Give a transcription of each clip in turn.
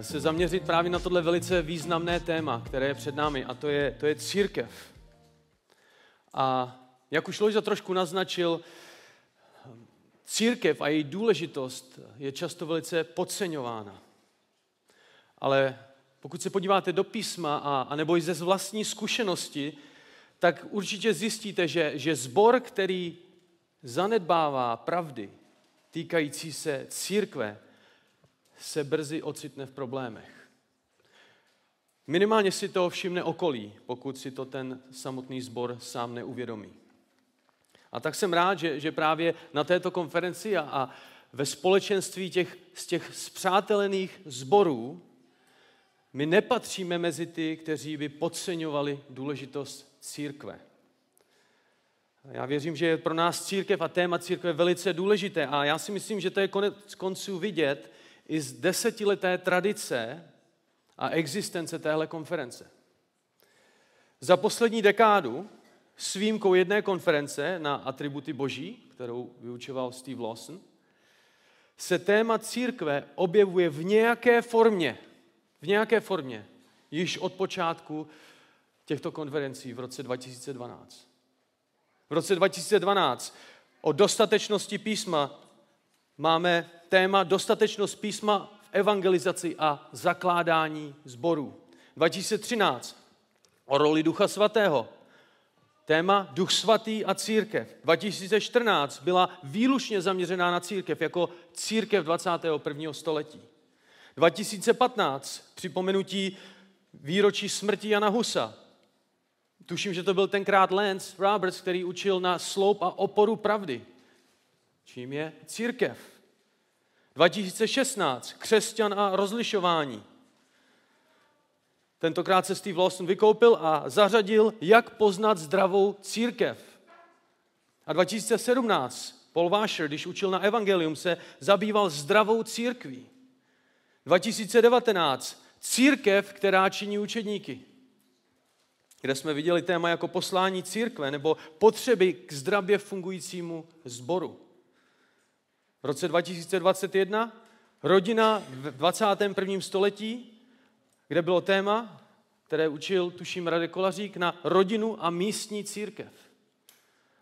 se zaměřit právě na tohle velice významné téma, které je před námi, a to je, to je církev. A jak už Lojza trošku naznačil, církev a její důležitost je často velice podceňována. Ale pokud se podíváte do písma a, a nebo i ze vlastní zkušenosti, tak určitě zjistíte, že, že zbor, který zanedbává pravdy týkající se církve, se brzy ocitne v problémech. Minimálně si to všimne okolí, pokud si to ten samotný sbor sám neuvědomí. A tak jsem rád, že, že právě na této konferenci a, a ve společenství těch, z těch zpřátelených sborů my nepatříme mezi ty, kteří by podceňovali důležitost církve. Já věřím, že je pro nás církev a téma církve velice důležité a já si myslím, že to je konec konců vidět i z desetileté tradice a existence téhle konference. Za poslední dekádu s výjimkou jedné konference na atributy boží, kterou vyučoval Steve Lawson, se téma církve objevuje v nějaké formě, v nějaké formě, již od počátku těchto konferencí v roce 2012. V roce 2012 o dostatečnosti písma máme téma dostatečnost písma v evangelizaci a zakládání zborů. 2013 o roli Ducha Svatého. Téma Duch Svatý a církev. 2014 byla výlučně zaměřená na církev jako církev 21. století. 2015 připomenutí výročí smrti Jana Husa. Tuším, že to byl tenkrát Lance Roberts, který učil na sloup a oporu pravdy. Čím je církev? 2016 křesťan a rozlišování. Tentokrát se Steve Lawson vykoupil a zařadil, jak poznat zdravou církev. A 2017 Paul Washer, když učil na Evangelium, se zabýval zdravou církví. 2019 církev, která činí učedníky kde jsme viděli téma jako poslání církve nebo potřeby k zdravě fungujícímu sboru. V roce 2021 rodina v 21. století, kde bylo téma, které učil, tuším, Radek Kolařík, na rodinu a místní církev.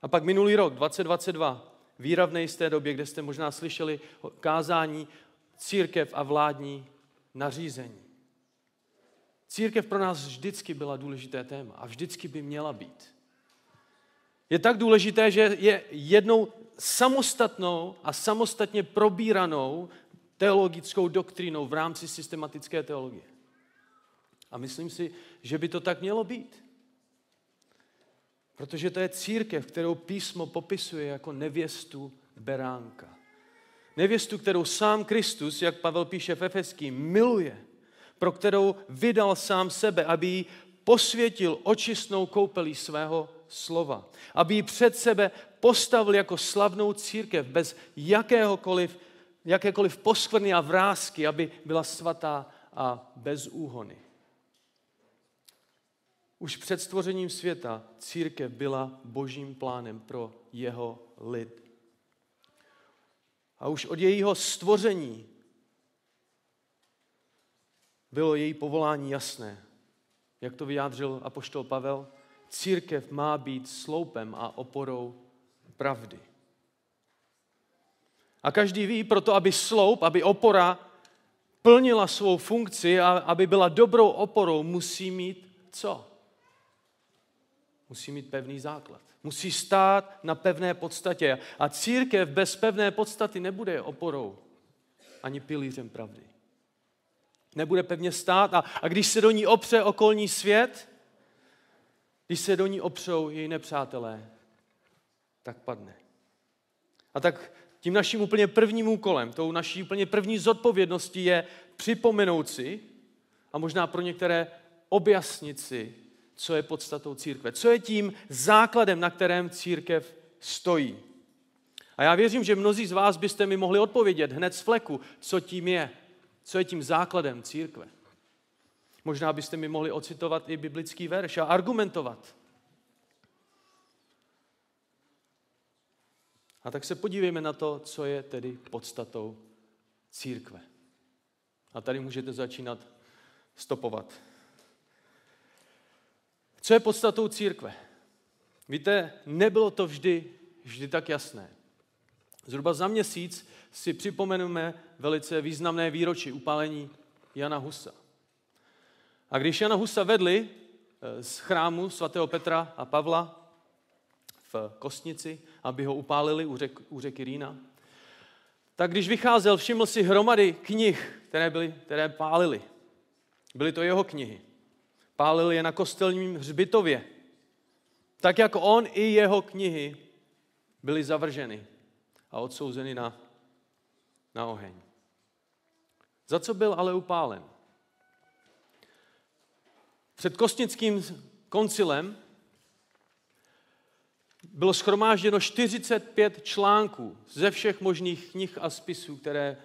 A pak minulý rok, 2022, víra v nejisté době, kde jste možná slyšeli kázání církev a vládní nařízení. Církev pro nás vždycky byla důležité téma a vždycky by měla být. Je tak důležité, že je jednou samostatnou a samostatně probíranou teologickou doktrínou v rámci systematické teologie. A myslím si, že by to tak mělo být. Protože to je církev, kterou písmo popisuje jako nevěstu beránka. Nevěstu, kterou sám Kristus, jak Pavel píše v Efeským, miluje pro kterou vydal sám sebe, aby ji posvětil očistnou koupelí svého slova. Aby ji před sebe postavil jako slavnou církev bez jakéhokoliv, jakékoliv poskvrny a vrázky, aby byla svatá a bez úhony. Už před stvořením světa církev byla božím plánem pro jeho lid. A už od jejího stvoření bylo její povolání jasné. Jak to vyjádřil apoštol Pavel? Církev má být sloupem a oporou pravdy. A každý ví, proto aby sloup, aby opora plnila svou funkci a aby byla dobrou oporou, musí mít co? Musí mít pevný základ. Musí stát na pevné podstatě. A církev bez pevné podstaty nebude oporou ani pilířem pravdy nebude pevně stát a, a když se do ní opře okolní svět, když se do ní opřou její nepřátelé, tak padne. A tak tím naším úplně prvním úkolem, tou naší úplně první zodpovědností je připomenout si a možná pro některé objasnit si, co je podstatou církve. Co je tím základem, na kterém církev stojí. A já věřím, že mnozí z vás byste mi mohli odpovědět hned z fleku, co tím je. Co je tím základem církve? Možná byste mi mohli ocitovat i biblický verš a argumentovat. A tak se podívejme na to, co je tedy podstatou církve. A tady můžete začínat stopovat. Co je podstatou církve? Víte, nebylo to vždy, vždy tak jasné. Zhruba za měsíc si připomeneme velice významné výročí upálení Jana Husa. A když Jana Husa vedli eh, z chrámu svatého Petra a Pavla v Kostnici, aby ho upálili u, řek, u řeky Rýna, tak když vycházel, všiml si hromady knih, které, byly, které pálili. Byly to jeho knihy. Pálil je na kostelním hřbitově. Tak jako on i jeho knihy byly zavrženy a odsouzeny na, na oheň. Za co byl ale upálen? Před kostnickým koncilem bylo schromážděno 45 článků ze všech možných knih a spisů, které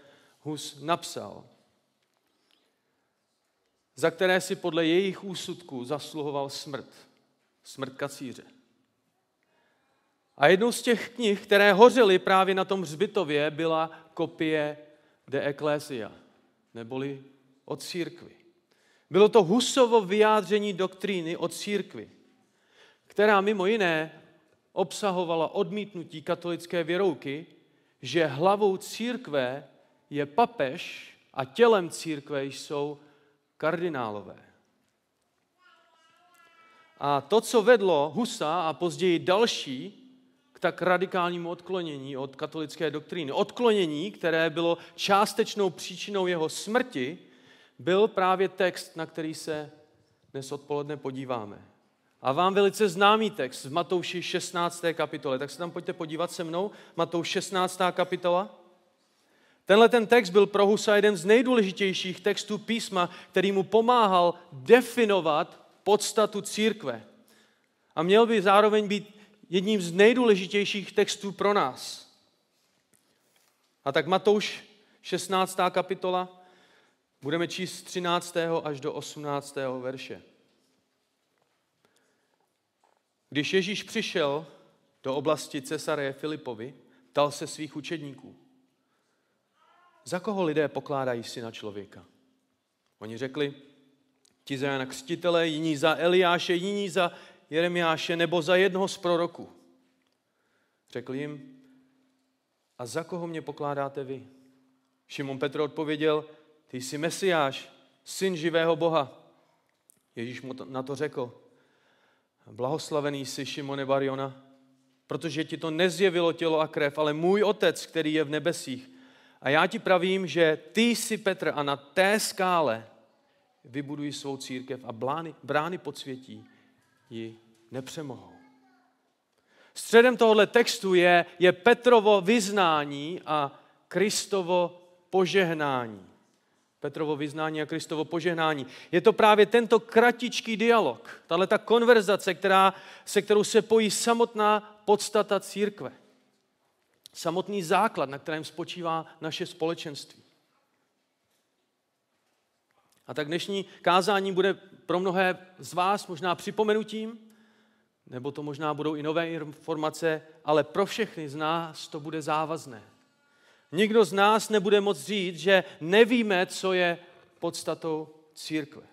Hus napsal, za které si podle jejich úsudků zasluhoval smrt. Smrt kacíře. A jednou z těch knih, které hořely právě na tom hřbitově, byla kopie de Ecclesia, neboli od církvy. Bylo to Husovo vyjádření doktríny od církvy, která mimo jiné obsahovala odmítnutí katolické věrouky, že hlavou církve je papež a tělem církve jsou kardinálové. A to, co vedlo Husa a později další k tak radikálnímu odklonění od katolické doktríny, odklonění, které bylo částečnou příčinou jeho smrti, byl právě text, na který se dnes odpoledne podíváme. A vám velice známý text v Matouši 16. kapitole. Tak se tam pojďte podívat se mnou. Matouš 16. kapitola. Tenhle ten text byl pro Husa jeden z nejdůležitějších textů písma, který mu pomáhal definovat podstatu církve. A měl by zároveň být jedním z nejdůležitějších textů pro nás. A tak Matouš 16. kapitola, budeme číst 13. až do 18. verše. Když Ježíš přišel do oblasti Cesareje Filipovi, ptal se svých učedníků, za koho lidé pokládají syna člověka? Oni řekli, ti za Jana Křtitele, jiní za Eliáše, jiní za Jeremiáše nebo za jednoho z proroků. Řekl jim, a za koho mě pokládáte vy? Šimon Petr odpověděl, ty jsi Mesiáš, syn živého Boha. Ježíš mu na to řekl, blahoslavený jsi Šimone Bariona, protože ti to nezjevilo tělo a krev, ale můj otec, který je v nebesích. A já ti pravím, že ty jsi Petr a na té skále vybudují svou církev a blány, brány podsvětí ji nepřemohou. Středem tohoto textu je, je Petrovo vyznání a Kristovo požehnání. Petrovo vyznání a Kristovo požehnání. Je to právě tento kratičký dialog, tahle ta konverzace, která, se kterou se pojí samotná podstata církve. Samotný základ, na kterém spočívá naše společenství. A tak dnešní kázání bude pro mnohé z vás možná připomenutím, nebo to možná budou i nové informace, ale pro všechny z nás to bude závazné. Nikdo z nás nebude moct říct, že nevíme, co je podstatou církve.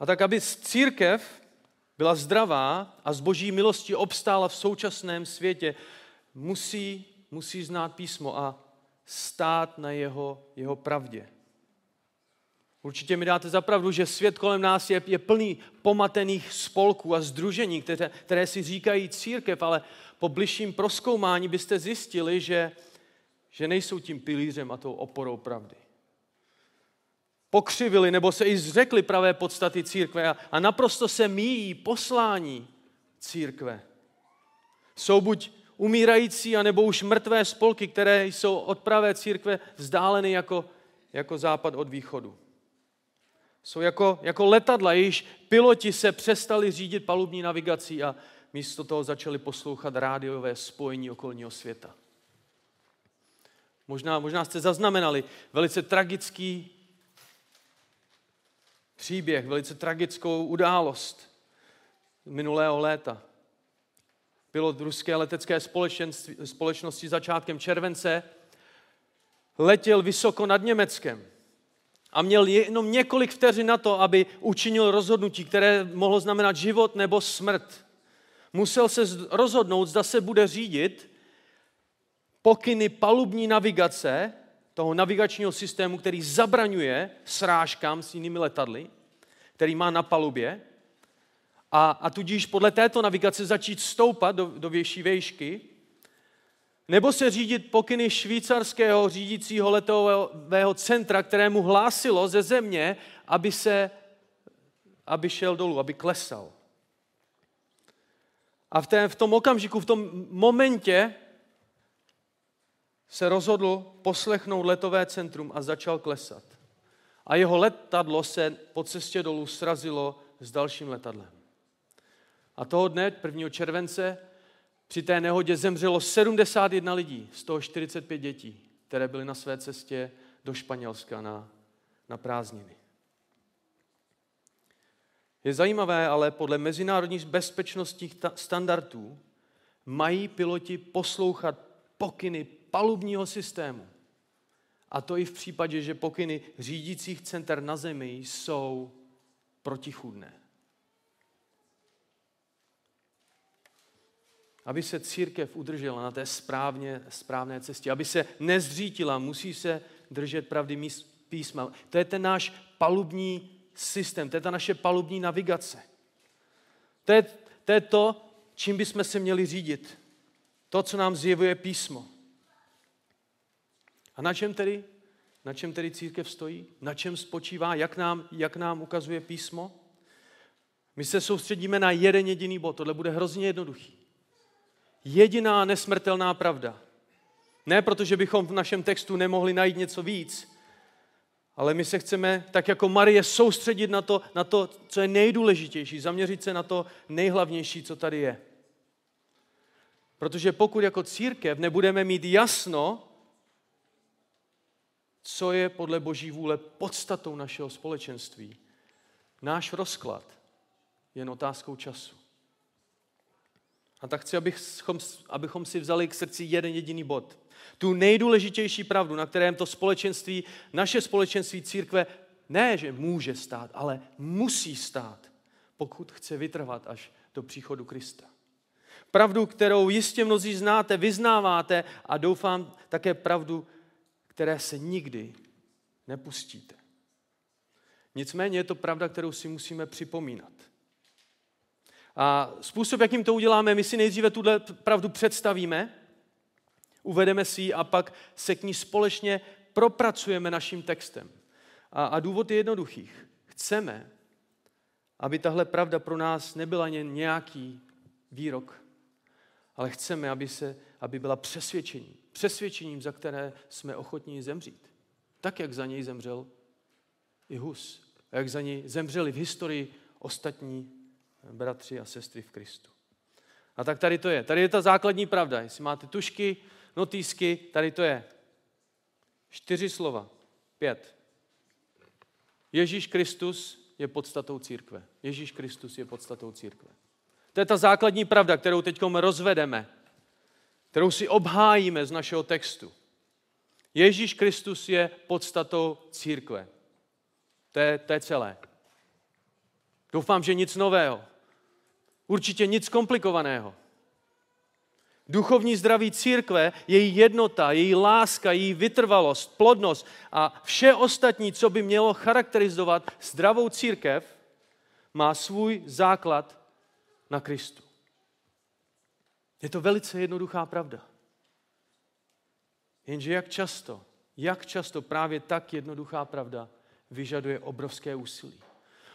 A tak, aby církev byla zdravá a z boží milosti obstála v současném světě, musí, musí znát písmo a stát na jeho, jeho pravdě. Určitě mi dáte zapravdu, že svět kolem nás je, je plný pomatených spolků a združení, které, které si říkají církev, ale po bližším proskoumání byste zjistili, že, že nejsou tím pilířem a tou oporou pravdy. Pokřivili nebo se i zřekli pravé podstaty církve a, a naprosto se míjí poslání církve. Jsou buď umírající, anebo už mrtvé spolky, které jsou od pravé církve vzdáleny jako, jako západ od východu. Jsou jako, jako letadla, jejichž piloti se přestali řídit palubní navigací a místo toho začali poslouchat rádiové spojení okolního světa. Možná, možná jste zaznamenali velice tragický příběh, velice tragickou událost minulého léta. Pilot ruské letecké společnosti začátkem července letěl vysoko nad Německem a měl jenom několik vteřin na to, aby učinil rozhodnutí, které mohlo znamenat život nebo smrt. Musel se rozhodnout, zda se bude řídit pokyny palubní navigace, toho navigačního systému, který zabraňuje srážkám s jinými letadly, který má na palubě, a, a tudíž podle této navigace začít stoupat do, do větší výšky, nebo se řídit pokyny švýcarského řídícího letového centra, kterému hlásilo ze země, aby, se, aby šel dolů, aby klesal. A v, té, v tom okamžiku, v tom momentě se rozhodl poslechnout letové centrum a začal klesat. A jeho letadlo se po cestě dolů srazilo s dalším letadlem. A toho dne, 1. července, při té nehodě zemřelo 71 lidí, z toho 45 dětí, které byly na své cestě do Španělska na, na prázdniny. Je zajímavé, ale podle mezinárodních bezpečnostních standardů mají piloti poslouchat pokyny palubního systému. A to i v případě, že pokyny řídících center na zemi jsou protichůdné. aby se církev udržela na té správně, správné cestě, aby se nezřítila, musí se držet pravdy písma. To je ten náš palubní systém, to je ta naše palubní navigace. To je, to je to, čím bychom se měli řídit. To, co nám zjevuje písmo. A na čem tedy? Na čem tedy církev stojí? Na čem spočívá? Jak nám, jak nám ukazuje písmo? My se soustředíme na jeden jediný bod. Tohle bude hrozně jednoduchý jediná nesmrtelná pravda. Ne protože bychom v našem textu nemohli najít něco víc, ale my se chceme, tak jako Marie, soustředit na to, na to, co je nejdůležitější, zaměřit se na to nejhlavnější, co tady je. Protože pokud jako církev nebudeme mít jasno, co je podle Boží vůle podstatou našeho společenství, náš rozklad je jen otázkou času. A tak chci, abychom, abychom si vzali k srdci jeden jediný bod. Tu nejdůležitější pravdu, na kterém to společenství, naše společenství církve, ne, že může stát, ale musí stát, pokud chce vytrvat až do příchodu Krista. Pravdu, kterou jistě mnozí znáte, vyznáváte a doufám také pravdu, které se nikdy nepustíte. Nicméně je to pravda, kterou si musíme připomínat. A způsob, jakým to uděláme, my si nejdříve tuhle pravdu představíme, uvedeme si ji a pak se k ní společně propracujeme naším textem. A, a důvod je jednoduchý. Chceme, aby tahle pravda pro nás nebyla jen nějaký výrok, ale chceme, aby, se, aby byla přesvědčením. Přesvědčením, za které jsme ochotní zemřít. Tak, jak za něj zemřel i Hus. A jak za něj zemřeli v historii ostatní bratři a sestry v Kristu. A tak tady to je. Tady je ta základní pravda. Jestli máte tušky, notýsky, tady to je. Čtyři slova. Pět. Ježíš Kristus je podstatou církve. Ježíš Kristus je podstatou církve. To je ta základní pravda, kterou teď rozvedeme, kterou si obhájíme z našeho textu. Ježíš Kristus je podstatou církve. To je, to je celé. Doufám, že nic nového. Určitě nic komplikovaného. Duchovní zdraví církve, její jednota, její láska, její vytrvalost, plodnost a vše ostatní, co by mělo charakterizovat zdravou církev, má svůj základ na Kristu. Je to velice jednoduchá pravda. Jenže jak často, jak často právě tak jednoduchá pravda vyžaduje obrovské úsilí.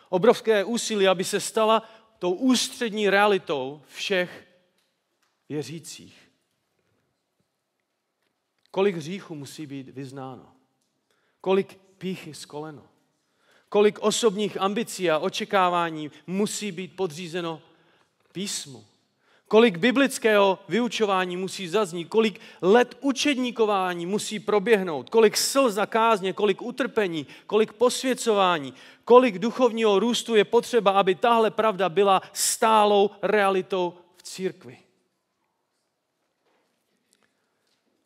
Obrovské úsilí, aby se stala tou ústřední realitou všech věřících. Kolik hříchů musí být vyznáno? Kolik píchy z koleno? Kolik osobních ambicí a očekávání musí být podřízeno písmu? Kolik biblického vyučování musí zaznít, kolik let učedníkování musí proběhnout, kolik slz a kázně, kolik utrpení, kolik posvěcování, kolik duchovního růstu je potřeba, aby tahle pravda byla stálou realitou v církvi.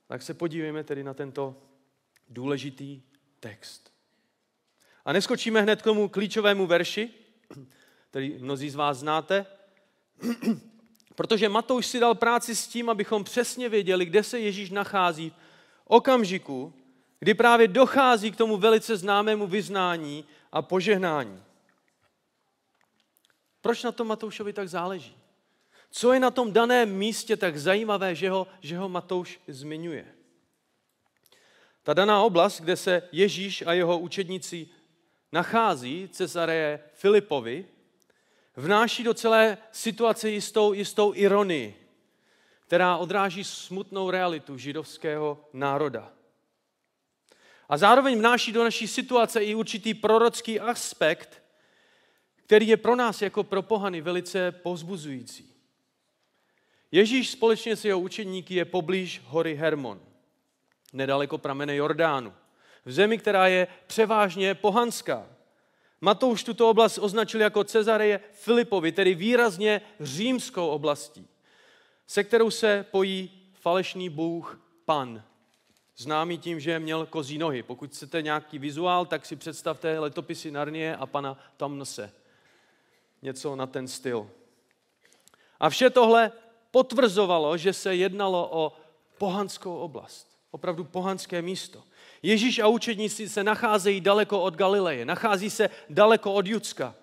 Tak se podívejme tedy na tento důležitý text. A neskočíme hned k tomu klíčovému verši, který mnozí z vás znáte, protože Matouš si dal práci s tím, abychom přesně věděli, kde se Ježíš nachází v okamžiku, kdy právě dochází k tomu velice známému vyznání a požehnání. Proč na tom Matoušovi tak záleží? Co je na tom daném místě tak zajímavé, že ho, že ho Matouš zmiňuje? Ta daná oblast, kde se Ježíš a jeho učedníci nachází, Cezareje Filipovi, vnáší do celé situace jistou, jistou ironii, která odráží smutnou realitu židovského národa. A zároveň vnáší do naší situace i určitý prorocký aspekt, který je pro nás jako pro pohany velice povzbuzující. Ježíš společně s jeho učeníky je poblíž hory Hermon, nedaleko pramene Jordánu, v zemi, která je převážně pohanská. Matouš tuto oblast označil jako Cezareje Filipovi, tedy výrazně římskou oblastí, se kterou se pojí falešný bůh Pan, známý tím, že měl kozí nohy. Pokud chcete nějaký vizuál, tak si představte letopisy Narnie a pana Tamnose. Něco na ten styl. A vše tohle potvrzovalo, že se jednalo o pohanskou oblast. Opravdu pohanské místo. Ježíš a učedníci se nacházejí daleko od Galileje, nachází se daleko od Judska,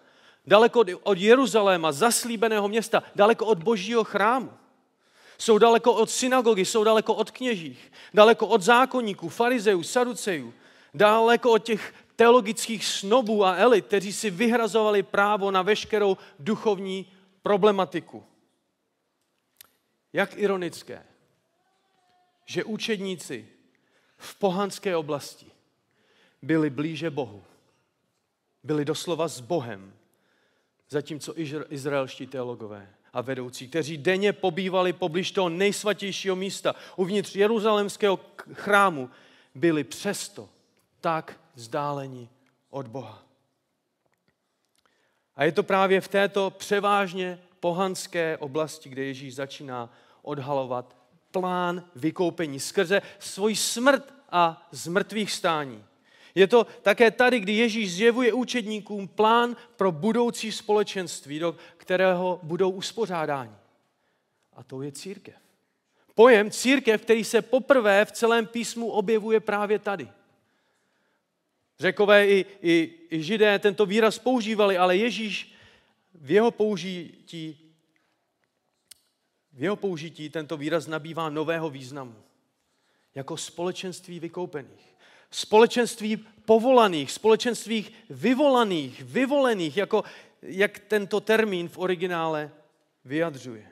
daleko od Jeruzaléma, zaslíbeného města, daleko od božího chrámu. Jsou daleko od synagogy, jsou daleko od kněžích, daleko od zákonníků, farizejů, saducejů, daleko od těch teologických snobů a elit, kteří si vyhrazovali právo na veškerou duchovní problematiku. Jak ironické, že učedníci v pohanské oblasti byli blíže Bohu. Byli doslova s Bohem, zatímco izraelští teologové a vedoucí, kteří denně pobývali poblíž toho nejsvatějšího místa uvnitř jeruzalemského chrámu, byli přesto tak vzdáleni od Boha. A je to právě v této převážně pohanské oblasti, kde Ježíš začíná odhalovat plán vykoupení skrze svoji smrt a zmrtvých stání. Je to také tady, kdy Ježíš zjevuje učedníkům plán pro budoucí společenství, do kterého budou uspořádáni. A to je církev. Pojem církev, který se poprvé v celém písmu objevuje právě tady. Řekové i, i, i židé tento výraz používali, ale Ježíš v jeho použití v jeho použití tento výraz nabývá nového významu. Jako společenství vykoupených. Společenství povolaných, společenství vyvolaných, vyvolených, jako, jak tento termín v originále vyjadřuje.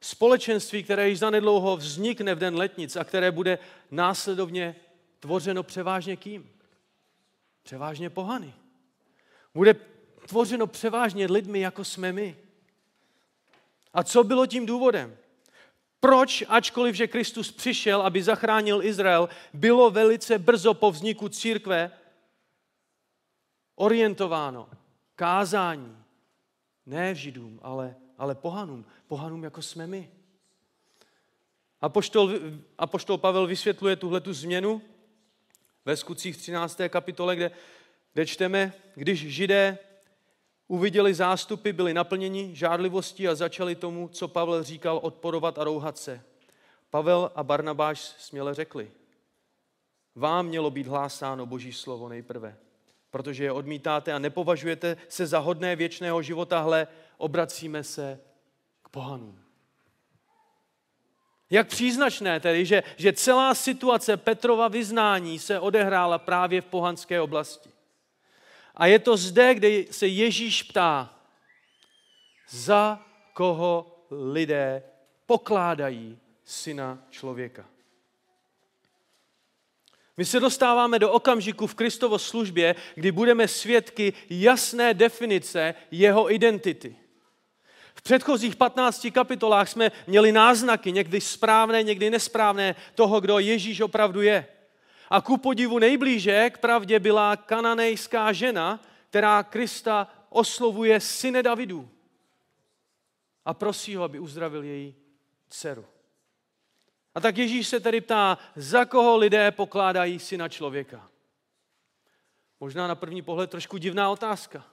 Společenství, které již zanedlouho vznikne v den letnic a které bude následovně tvořeno převážně kým? Převážně pohany. Bude tvořeno převážně lidmi, jako jsme my. A co bylo tím důvodem? Proč, ačkoliv, že Kristus přišel, aby zachránil Izrael, bylo velice brzo po vzniku církve orientováno kázání ne židům, ale, ale pohanům. Pohanům, jako jsme my. Apoštol, Apoštol Pavel vysvětluje tuhle tu změnu ve skutcích 13. kapitole, kde, kde čteme, když židé Uviděli zástupy, byli naplněni žádlivostí a začali tomu, co Pavel říkal, odporovat a rouhat se. Pavel a Barnabáš směle řekli, vám mělo být hlásáno Boží slovo nejprve, protože je odmítáte a nepovažujete se za hodné věčného života, hle, obracíme se k pohanům. Jak příznačné tedy, že, že celá situace Petrova vyznání se odehrála právě v pohanské oblasti. A je to zde, kde se Ježíš ptá, za koho lidé pokládají syna člověka. My se dostáváme do okamžiku v Kristovo službě, kdy budeme svědky jasné definice jeho identity. V předchozích 15 kapitolách jsme měli náznaky, někdy správné, někdy nesprávné, toho, kdo Ježíš opravdu je. A ku podivu nejblíže k pravdě byla kananejská žena, která Krista oslovuje syne Davidu a prosí ho, aby uzdravil její dceru. A tak Ježíš se tedy ptá, za koho lidé pokládají syna člověka. Možná na první pohled trošku divná otázka.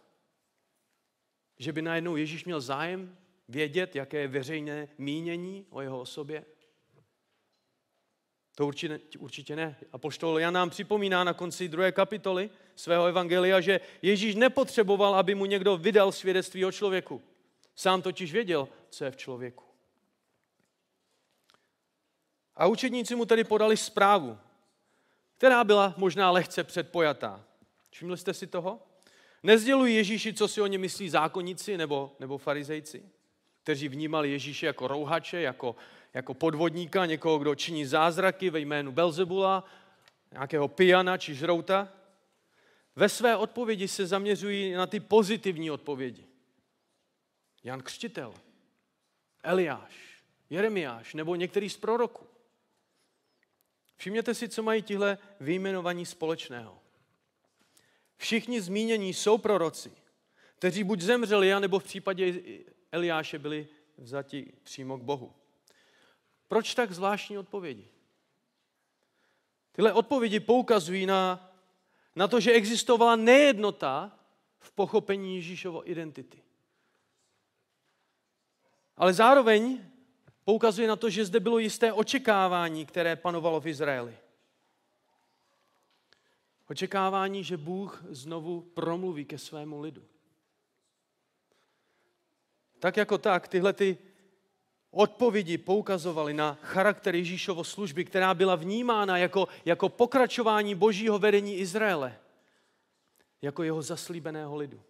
Že by najednou Ježíš měl zájem vědět, jaké je veřejné mínění o jeho osobě? To určitě, určitě ne. A poštol Jan nám připomíná na konci druhé kapitoly svého evangelia, že Ježíš nepotřeboval, aby mu někdo vydal svědectví o člověku. Sám totiž věděl, co je v člověku. A učedníci mu tedy podali zprávu, která byla možná lehce předpojatá. Všimli jste si toho? Nezdělují Ježíši, co si o ně myslí zákonníci nebo, nebo farizejci, kteří vnímali Ježíše jako rouhače, jako, jako podvodníka, někoho, kdo činí zázraky ve jménu Belzebula, nějakého pijana či žrouta. Ve své odpovědi se zaměřují na ty pozitivní odpovědi. Jan Křtitel, Eliáš, Jeremiáš nebo některý z proroků. Všimněte si, co mají tihle vyjmenovaní společného. Všichni zmínění jsou proroci, kteří buď zemřeli, nebo v případě Eliáše byli vzati přímo k Bohu. Proč tak zvláštní odpovědi? Tyhle odpovědi poukazují na, na to, že existovala nejednota v pochopení Ježíšovo identity. Ale zároveň poukazuje na to, že zde bylo jisté očekávání, které panovalo v Izraeli. Očekávání, že Bůh znovu promluví ke svému lidu. Tak jako tak, tyhle ty odpovědi poukazovaly na charakter Ježíšovo služby, která byla vnímána jako, jako pokračování božího vedení Izraele, jako jeho zaslíbeného lidu.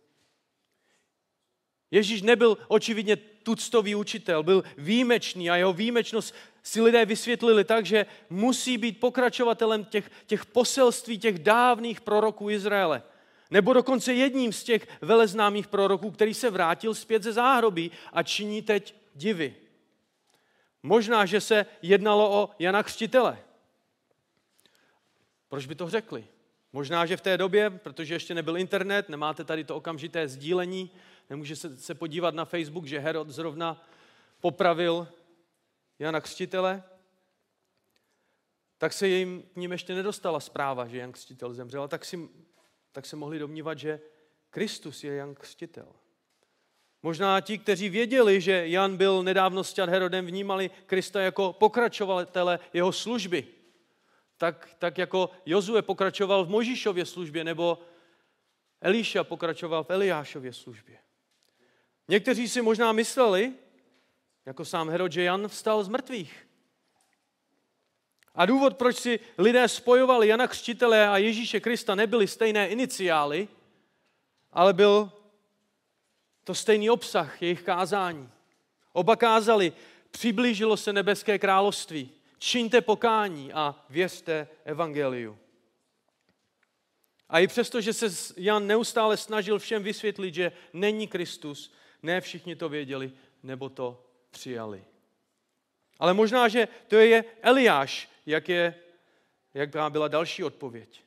Ježíš nebyl očividně tuctový učitel, byl výjimečný a jeho výjimečnost si lidé vysvětlili tak, že musí být pokračovatelem těch, těch poselství těch dávných proroků Izraele. Nebo dokonce jedním z těch veleznámých proroků, který se vrátil zpět ze záhrobí a činí teď divy. Možná, že se jednalo o Jana Křtitele. Proč by to řekli? Možná, že v té době, protože ještě nebyl internet, nemáte tady to okamžité sdílení, nemůže se, podívat na Facebook, že Herod zrovna popravil Jana Křtitele, tak se jim k ním ještě nedostala zpráva, že Jan Křtitel zemřel, tak, si, tak se mohli domnívat, že Kristus je Jan Křtitel. Možná ti, kteří věděli, že Jan byl nedávno stěn Herodem, vnímali Krista jako pokračovatele jeho služby. Tak, tak jako Jozue pokračoval v Možíšově službě, nebo Elíša pokračoval v Eliášově službě. Někteří si možná mysleli, jako sám Herod, že Jan vstal z mrtvých. A důvod, proč si lidé spojovali Jana Křtitele a Ježíše Krista, nebyly stejné iniciály, ale byl to stejný obsah jejich kázání. Oba kázali, přiblížilo se nebeské království, čiňte pokání a věřte evangeliu. A i přesto, že se Jan neustále snažil všem vysvětlit, že není Kristus, ne všichni to věděli, nebo to přijali. Ale možná, že to je Eliáš, jak, je, jak byla další odpověď.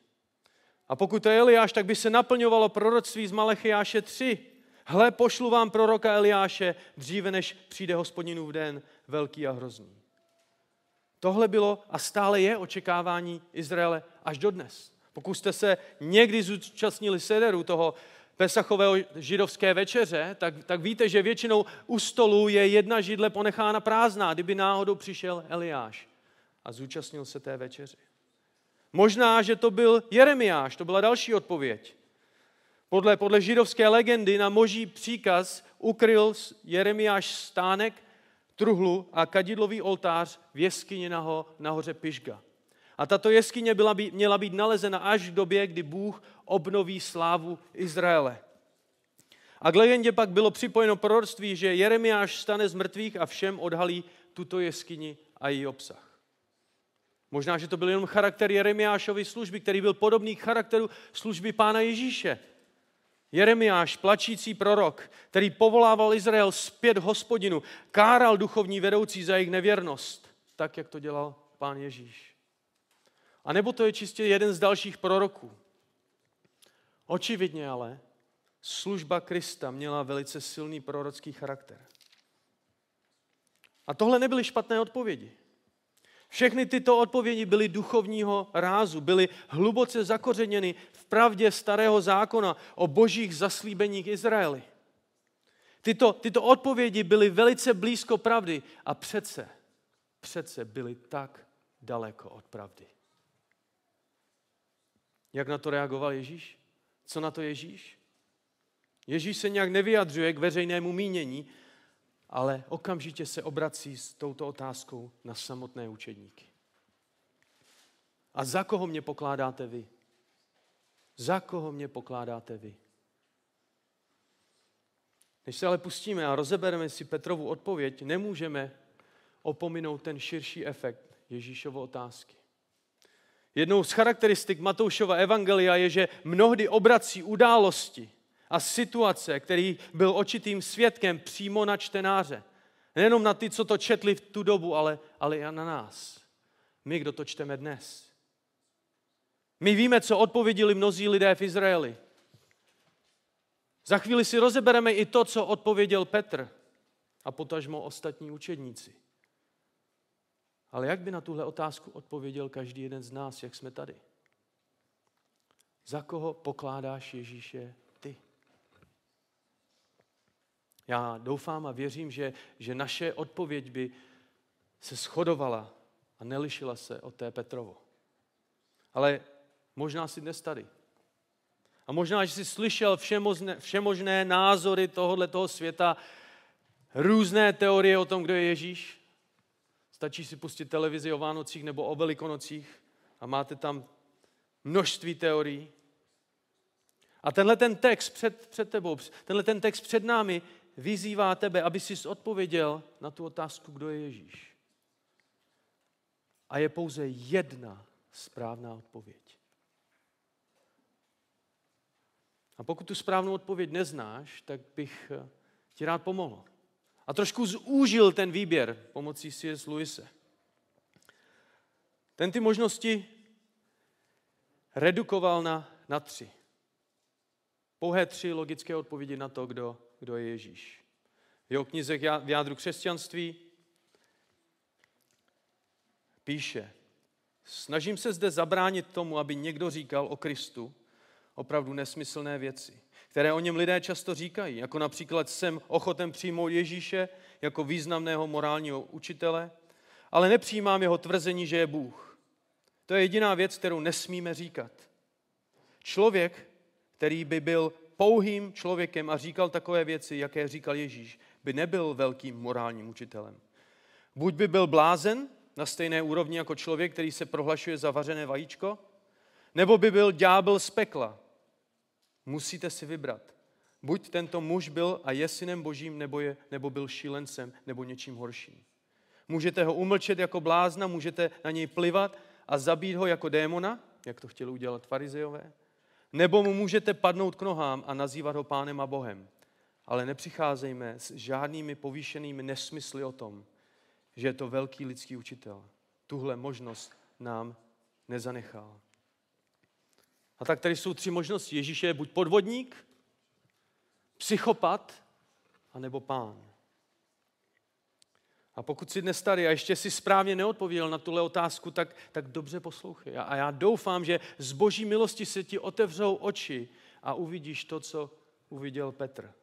A pokud to je Eliáš, tak by se naplňovalo proroctví z Malechiáše 3. Hle, pošlu vám proroka Eliáše dříve, než přijde hospodinův den velký a hrozný. Tohle bylo a stále je očekávání Izraele až dodnes. Pokud jste se někdy zúčastnili sederu toho Pesachové židovské večeře, tak, tak víte, že většinou u stolu je jedna židle ponechána prázdná, kdyby náhodou přišel Eliáš a zúčastnil se té večeři. Možná, že to byl Jeremiáš, to byla další odpověď. Podle, podle židovské legendy na moží příkaz ukryl Jeremiáš stánek, truhlu a kadidlový oltář v jeskyni naho, nahoře Pišga. A tato jeskyně byla by, měla být nalezena až v době, kdy Bůh obnoví slávu Izraele. A k legendě pak bylo připojeno proroctví, že Jeremiáš stane z mrtvých a všem odhalí tuto jeskyni a její obsah. Možná, že to byl jenom charakter Jeremiášovy služby, který byl podobný charakteru služby pána Ježíše. Jeremiáš, plačící prorok, který povolával Izrael zpět hospodinu, káral duchovní vedoucí za jejich nevěrnost, tak, jak to dělal pán Ježíš. A nebo to je čistě jeden z dalších proroků. Očividně ale služba Krista měla velice silný prorocký charakter. A tohle nebyly špatné odpovědi. Všechny tyto odpovědi byly duchovního rázu, byly hluboce zakořeněny pravdě starého zákona o božích zaslíbeních Izraeli. Tyto, tyto odpovědi byly velice blízko pravdy a přece, přece byly tak daleko od pravdy. Jak na to reagoval Ježíš? Co na to Ježíš? Ježíš se nějak nevyjadřuje k veřejnému mínění, ale okamžitě se obrací s touto otázkou na samotné učedníky. A za koho mě pokládáte vy? Za koho mě pokládáte vy? Než se ale pustíme a rozebereme si Petrovu odpověď, nemůžeme opominout ten širší efekt Ježíšovo otázky. Jednou z charakteristik Matoušova evangelia je, že mnohdy obrací události a situace, který byl očitým svědkem přímo na čtenáře. Nejenom na ty, co to četli v tu dobu, ale, ale i na nás. My, kdo to čteme dnes. My víme, co odpověděli mnozí lidé v Izraeli. Za chvíli si rozebereme i to, co odpověděl Petr a potažmo ostatní učedníci. Ale jak by na tuhle otázku odpověděl každý jeden z nás, jak jsme tady? Za koho pokládáš Ježíše ty? Já doufám a věřím, že, že naše odpověď by se shodovala a nelišila se od té Petrovo. Ale možná si dnes tady. A možná, že jsi slyšel všemožné, všemožné názory tohohle toho světa, různé teorie o tom, kdo je Ježíš. Stačí si pustit televizi o Vánocích nebo o Velikonocích a máte tam množství teorií. A tenhle ten text před, před tebou, tenhle ten text před námi vyzývá tebe, aby jsi odpověděl na tu otázku, kdo je Ježíš. A je pouze jedna správná odpověď. A pokud tu správnou odpověď neznáš, tak bych eh, ti rád pomohl. A trošku zúžil ten výběr pomocí C.S. Lewise. Ten ty možnosti redukoval na, na tři. Pouhé tři logické odpovědi na to, kdo, kdo je Ježíš. V jeho knize v jádru křesťanství píše, snažím se zde zabránit tomu, aby někdo říkal o Kristu, opravdu nesmyslné věci, které o něm lidé často říkají, jako například jsem ochoten přijmout Ježíše jako významného morálního učitele, ale nepřijímám jeho tvrzení, že je Bůh. To je jediná věc, kterou nesmíme říkat. Člověk, který by byl pouhým člověkem a říkal takové věci, jaké říkal Ježíš, by nebyl velkým morálním učitelem. Buď by byl blázen na stejné úrovni jako člověk, který se prohlašuje za vařené vajíčko, nebo by byl ďábel z pekla. Musíte si vybrat. Buď tento muž byl a je synem božím, nebo, je, nebo byl šílencem, nebo něčím horším. Můžete ho umlčet jako blázna, můžete na něj plivat a zabít ho jako démona, jak to chtěli udělat farizejové, nebo mu můžete padnout k nohám a nazývat ho pánem a bohem. Ale nepřicházejme s žádnými povýšenými nesmysly o tom, že je to velký lidský učitel. Tuhle možnost nám nezanechal. A tak tady jsou tři možnosti. Ježíš je buď podvodník, psychopat, anebo pán. A pokud jsi dnes tady a ještě si správně neodpověděl na tuhle otázku, tak, tak dobře poslouchej. A já doufám, že z boží milosti se ti otevřou oči a uvidíš to, co uviděl Petr.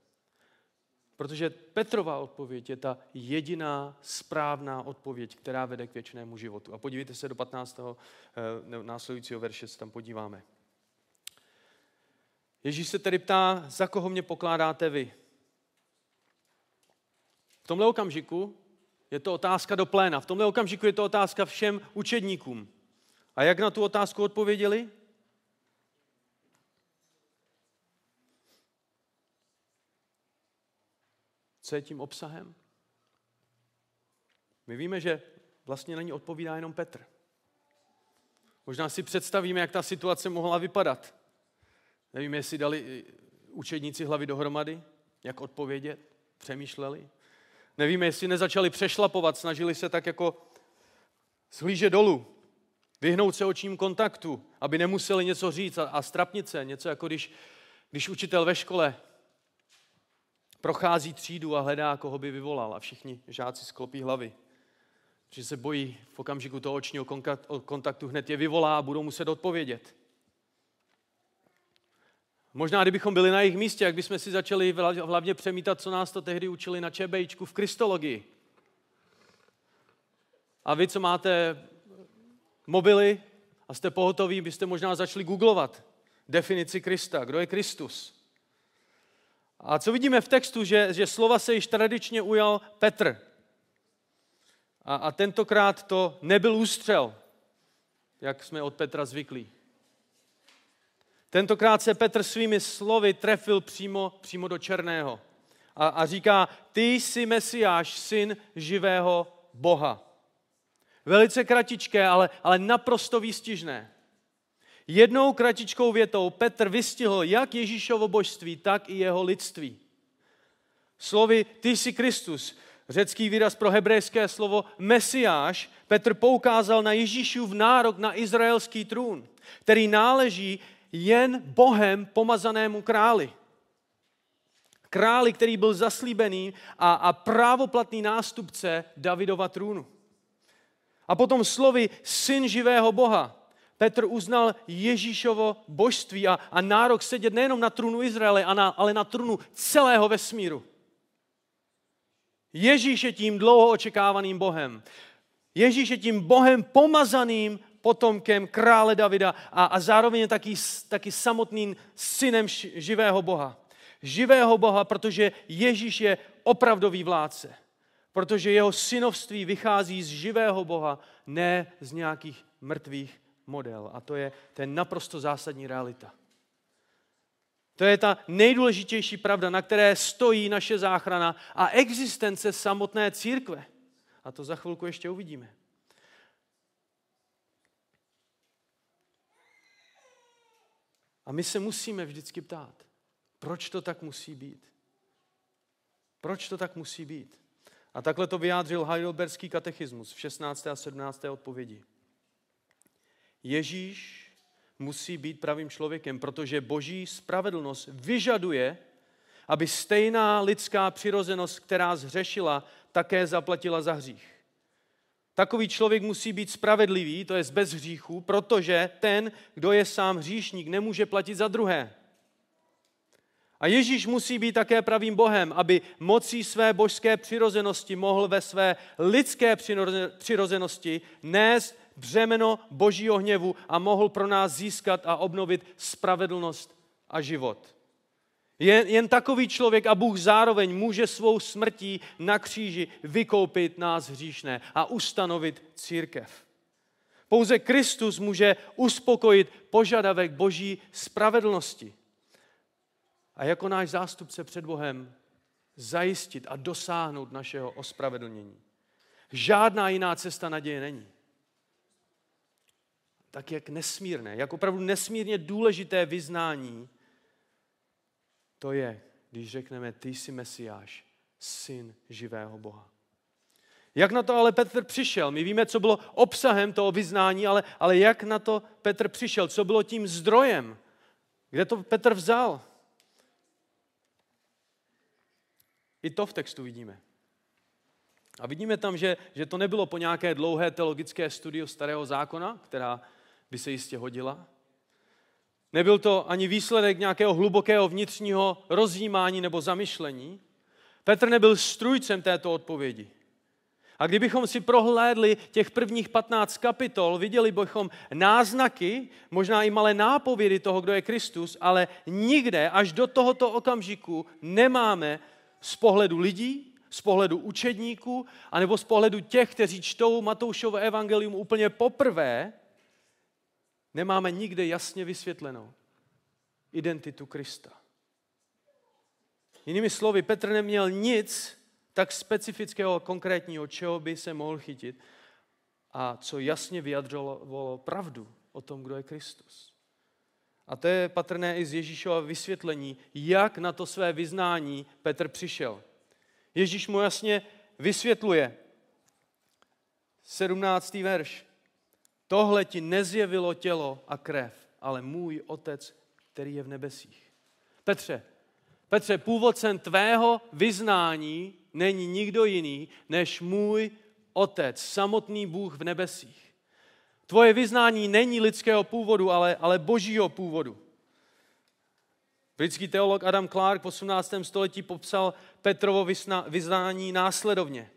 Protože Petrova odpověď je ta jediná správná odpověď, která vede k věčnému životu. A podívejte se do 15. Eh, následujícího verše, se tam podíváme. Ježíš se tedy ptá, za koho mě pokládáte vy? V tomhle okamžiku je to otázka do pléna. V tomhle okamžiku je to otázka všem učedníkům. A jak na tu otázku odpověděli? Co je tím obsahem? My víme, že vlastně na ní odpovídá jenom Petr. Možná si představíme, jak ta situace mohla vypadat. Nevím, jestli dali učedníci hlavy dohromady, jak odpovědět, přemýšleli. Nevíme, jestli nezačali přešlapovat, snažili se tak jako zhlížet dolů, vyhnout se očním kontaktu, aby nemuseli něco říct a, a strapnit se, něco jako když, když učitel ve škole prochází třídu a hledá, koho by vyvolal a všichni žáci sklopí hlavy. že se bojí v okamžiku toho očního kontaktu hned je vyvolá a budou muset odpovědět. Možná, kdybychom byli na jejich místě, jak bychom si začali hlavně přemítat, co nás to tehdy učili na ČBIčku v kristologii. A vy, co máte mobily a jste pohotoví, byste možná začali googlovat definici Krista. Kdo je Kristus? A co vidíme v textu, že, že slova se již tradičně ujal Petr. A, a tentokrát to nebyl ústřel, jak jsme od Petra zvyklí. Tentokrát se Petr svými slovy trefil přímo, přímo do černého. A, a říká, ty jsi Mesiáš, syn živého Boha. Velice kratičké, ale, ale naprosto výstižné. Jednou kratičkou větou Petr vystihl jak Ježíšovo božství, tak i jeho lidství. Slovy ty jsi Kristus, řecký výraz pro hebrejské slovo Mesiáš, Petr poukázal na Ježíšův nárok na izraelský trůn, který náleží jen Bohem pomazanému králi. Králi, který byl zaslíbený a, a právoplatný nástupce Davidova trůnu. A potom slovy syn živého Boha. Petr uznal Ježíšovo božství a, a nárok sedět nejenom na trůnu Izraele, ale na trůnu celého vesmíru. Ježíš je tím dlouho očekávaným Bohem. Ježíš je tím Bohem pomazaným potomkem krále Davida a, a zároveň je taky, taky samotným synem živého Boha. Živého Boha, protože Ježíš je opravdový vládce. Protože jeho synovství vychází z živého Boha, ne z nějakých mrtvých model. A to je, je naprosto zásadní realita. To je ta nejdůležitější pravda, na které stojí naše záchrana a existence samotné církve. A to za chvilku ještě uvidíme. A my se musíme vždycky ptát, proč to tak musí být? Proč to tak musí být? A takhle to vyjádřil Heidelberský katechismus v 16. a 17. odpovědi. Ježíš musí být pravým člověkem, protože boží spravedlnost vyžaduje, aby stejná lidská přirozenost, která zřešila, také zaplatila za hřích. Takový člověk musí být spravedlivý, to je bez hříchu, protože ten, kdo je sám hříšník, nemůže platit za druhé. A Ježíš musí být také pravým Bohem, aby mocí své božské přirozenosti mohl ve své lidské přirozenosti nést břemeno božího hněvu a mohl pro nás získat a obnovit spravedlnost a život. Jen, jen takový člověk a Bůh zároveň může svou smrtí na kříži vykoupit nás hříšné a ustanovit církev. Pouze Kristus může uspokojit požadavek boží spravedlnosti. A jako náš zástupce před Bohem zajistit a dosáhnout našeho ospravedlnění. Žádná jiná cesta naděje není tak jak nesmírné, jak opravdu nesmírně důležité vyznání to je, když řekneme, ty jsi Mesiáš, syn živého Boha. Jak na to ale Petr přišel? My víme, co bylo obsahem toho vyznání, ale, ale jak na to Petr přišel? Co bylo tím zdrojem? Kde to Petr vzal? I to v textu vidíme. A vidíme tam, že, že to nebylo po nějaké dlouhé teologické studiu starého zákona, která by se jistě hodila. Nebyl to ani výsledek nějakého hlubokého vnitřního rozjímání nebo zamyšlení. Petr nebyl strujcem této odpovědi. A kdybychom si prohlédli těch prvních 15 kapitol, viděli bychom náznaky, možná i malé nápovědy toho, kdo je Kristus, ale nikde až do tohoto okamžiku nemáme z pohledu lidí, z pohledu učedníků, anebo z pohledu těch, kteří čtou Matoušovo evangelium úplně poprvé, nemáme nikde jasně vysvětlenou identitu Krista. Jinými slovy, Petr neměl nic tak specifického a konkrétního, čeho by se mohl chytit a co jasně vyjadřovalo pravdu o tom, kdo je Kristus. A to je patrné i z Ježíšova vysvětlení, jak na to své vyznání Petr přišel. Ježíš mu jasně vysvětluje. 17. verš. Tohle ti nezjevilo tělo a krev, ale můj otec, který je v nebesích. Petře, Petře, původcem tvého vyznání není nikdo jiný, než můj Otec, samotný Bůh v nebesích. Tvoje vyznání není lidského původu, ale, ale božího původu. Britský teolog Adam Clark v 18. století popsal Petrovo vyznání následovně.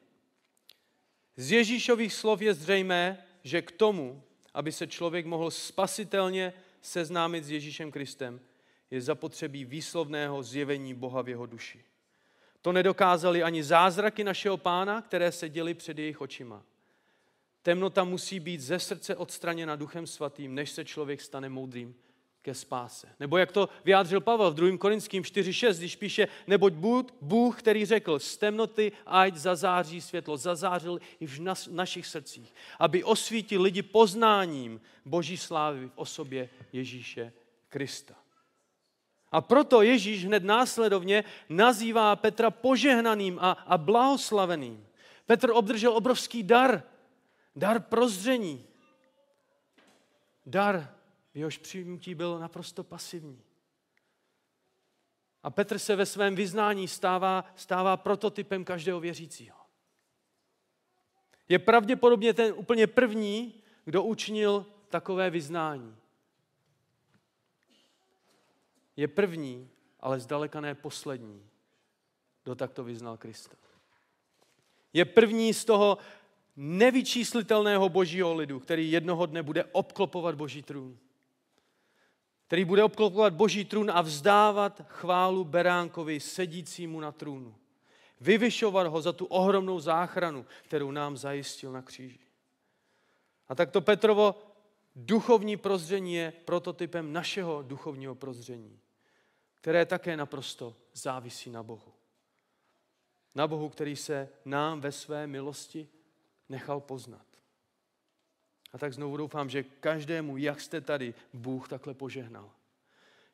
Z Ježíšových slov je zřejmé, že k tomu, aby se člověk mohl spasitelně seznámit s Ježíšem Kristem, je zapotřebí výslovného zjevení Boha v jeho duši. To nedokázali ani zázraky našeho pána, které se děly před jejich očima. Temnota musí být ze srdce odstraněna duchem svatým, než se člověk stane moudrým ke spáse. Nebo jak to vyjádřil Pavel v 2. Korinským 4.6, když píše, neboť Bůh, Bůh, který řekl, z temnoty ať zazáří světlo, zazářil i v nas, našich srdcích, aby osvítil lidi poznáním Boží slávy v osobě Ježíše Krista. A proto Ježíš hned následovně nazývá Petra požehnaným a, a blahoslaveným. Petr obdržel obrovský dar, dar prozření, dar v jehož přijmutí byl naprosto pasivní. A Petr se ve svém vyznání stává, stává prototypem každého věřícího. Je pravděpodobně ten úplně první, kdo učinil takové vyznání. Je první, ale zdaleka ne poslední, kdo takto vyznal Krista. Je první z toho nevyčíslitelného božího lidu, který jednoho dne bude obklopovat boží trůn který bude obklopovat boží trůn a vzdávat chválu beránkovi sedícímu na trůnu. Vyvyšovat ho za tu ohromnou záchranu, kterou nám zajistil na kříži. A takto Petrovo duchovní prozření je prototypem našeho duchovního prozření, které také naprosto závisí na Bohu. Na Bohu, který se nám ve své milosti nechal poznat. A tak znovu doufám, že každému, jak jste tady, Bůh takhle požehnal.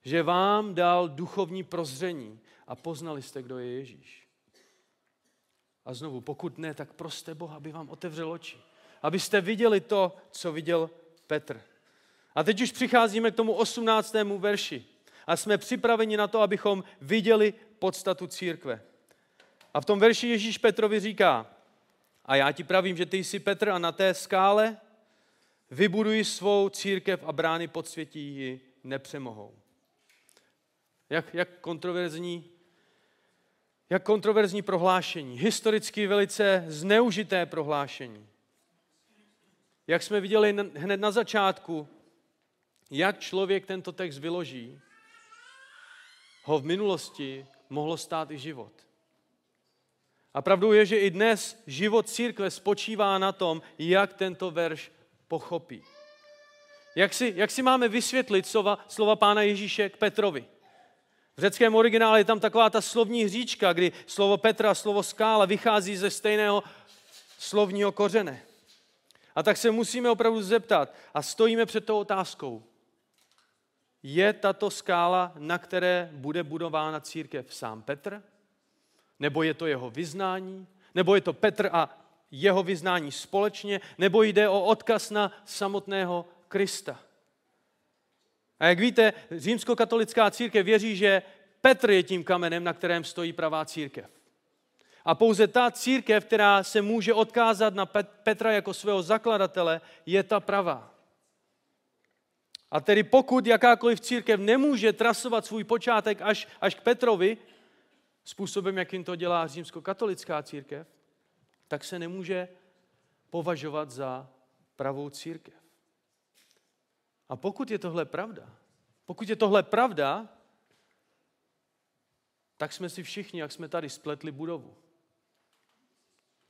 Že vám dal duchovní prozření a poznali jste, kdo je Ježíš. A znovu, pokud ne, tak proste Boha, aby vám otevřel oči. Abyste viděli to, co viděl Petr. A teď už přicházíme k tomu 18. verši. A jsme připraveni na to, abychom viděli podstatu církve. A v tom verši Ježíš Petrovi říká, a já ti pravím, že ty jsi Petr a na té skále Vybuduji svou církev a brány podsvětí ji nepřemohou. Jak, jak kontroverzní jak kontroverzní prohlášení, historicky velice zneužité prohlášení. Jak jsme viděli hned na začátku, jak člověk tento text vyloží, ho v minulosti mohlo stát i život. A pravdou je, že i dnes život církve spočívá na tom, jak tento verš pochopí. Jak si, jak si máme vysvětlit slova, slova pána Ježíše k Petrovi? V řeckém originále je tam taková ta slovní hříčka, kdy slovo Petra, slovo skála vychází ze stejného slovního kořene. A tak se musíme opravdu zeptat a stojíme před tou otázkou. Je tato skála, na které bude budována církev sám Petr? Nebo je to jeho vyznání? Nebo je to Petr a jeho vyznání společně, nebo jde o odkaz na samotného Krista. A jak víte, římskokatolická církev věří, že Petr je tím kamenem, na kterém stojí pravá církev. A pouze ta církev, která se může odkázat na Petra jako svého zakladatele, je ta pravá. A tedy pokud jakákoliv církev nemůže trasovat svůj počátek až, až k Petrovi, způsobem, jakým to dělá římskokatolická církev, tak se nemůže považovat za pravou církev. A pokud je tohle pravda, pokud je tohle pravda, tak jsme si všichni, jak jsme tady, spletli budovu.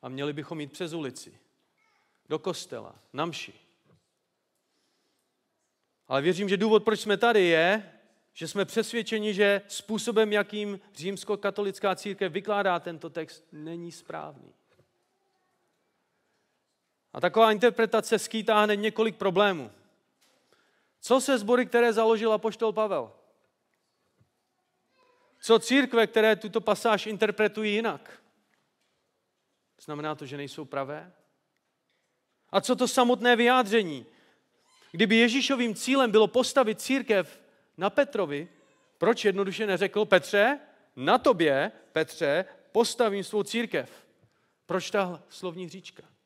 A měli bychom jít přes ulici, do kostela, na mši. Ale věřím, že důvod, proč jsme tady, je, že jsme přesvědčeni, že způsobem, jakým římskokatolická církev vykládá tento text, není správný. A taková interpretace skýtá hned několik problémů. Co se sbory, které založil apoštol Pavel? Co církve, které tuto pasáž interpretují jinak? Znamená to, že nejsou pravé? A co to samotné vyjádření? Kdyby Ježíšovým cílem bylo postavit církev na Petrovi, proč jednoduše neřekl Petře, na tobě, Petře, postavím svou církev? Proč ta slovní říčka?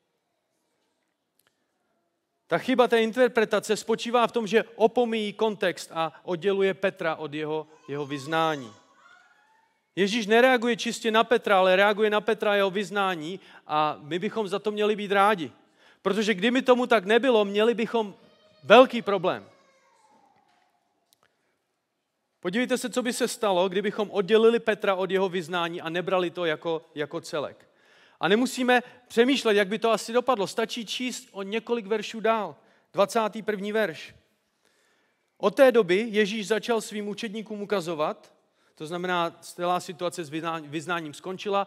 Ta chyba té interpretace spočívá v tom, že opomíjí kontext a odděluje Petra od jeho, jeho vyznání. Ježíš nereaguje čistě na Petra, ale reaguje na Petra a jeho vyznání a my bychom za to měli být rádi. Protože kdyby tomu tak nebylo, měli bychom velký problém. Podívejte se, co by se stalo, kdybychom oddělili Petra od jeho vyznání a nebrali to jako, jako celek. A nemusíme přemýšlet, jak by to asi dopadlo. Stačí číst o několik veršů dál. 21. verš. Od té doby Ježíš začal svým učedníkům ukazovat, to znamená, celá situace s vyznáním skončila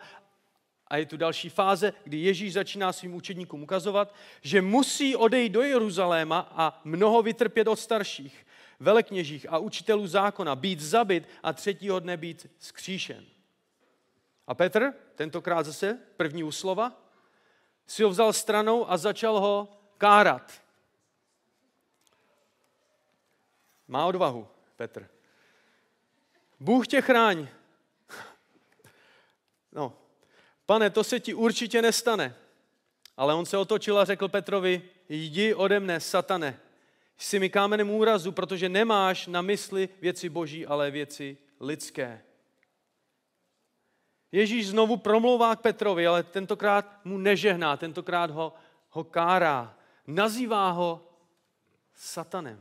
a je tu další fáze, kdy Ježíš začíná svým učedníkům ukazovat, že musí odejít do Jeruzaléma a mnoho vytrpět od starších, velekněžích a učitelů zákona, být zabit a třetího dne být skříšen. A Petr, tentokrát zase první úslova, si ho vzal stranou a začal ho kárat. Má odvahu, Petr. Bůh tě chráň. No, pane, to se ti určitě nestane. Ale on se otočil a řekl Petrovi, jdi ode mne, satane. Jsi mi kámenem úrazu, protože nemáš na mysli věci boží, ale věci lidské. Ježíš znovu promlouvá k Petrovi, ale tentokrát mu nežehná, tentokrát ho, ho kárá. Nazývá ho satanem.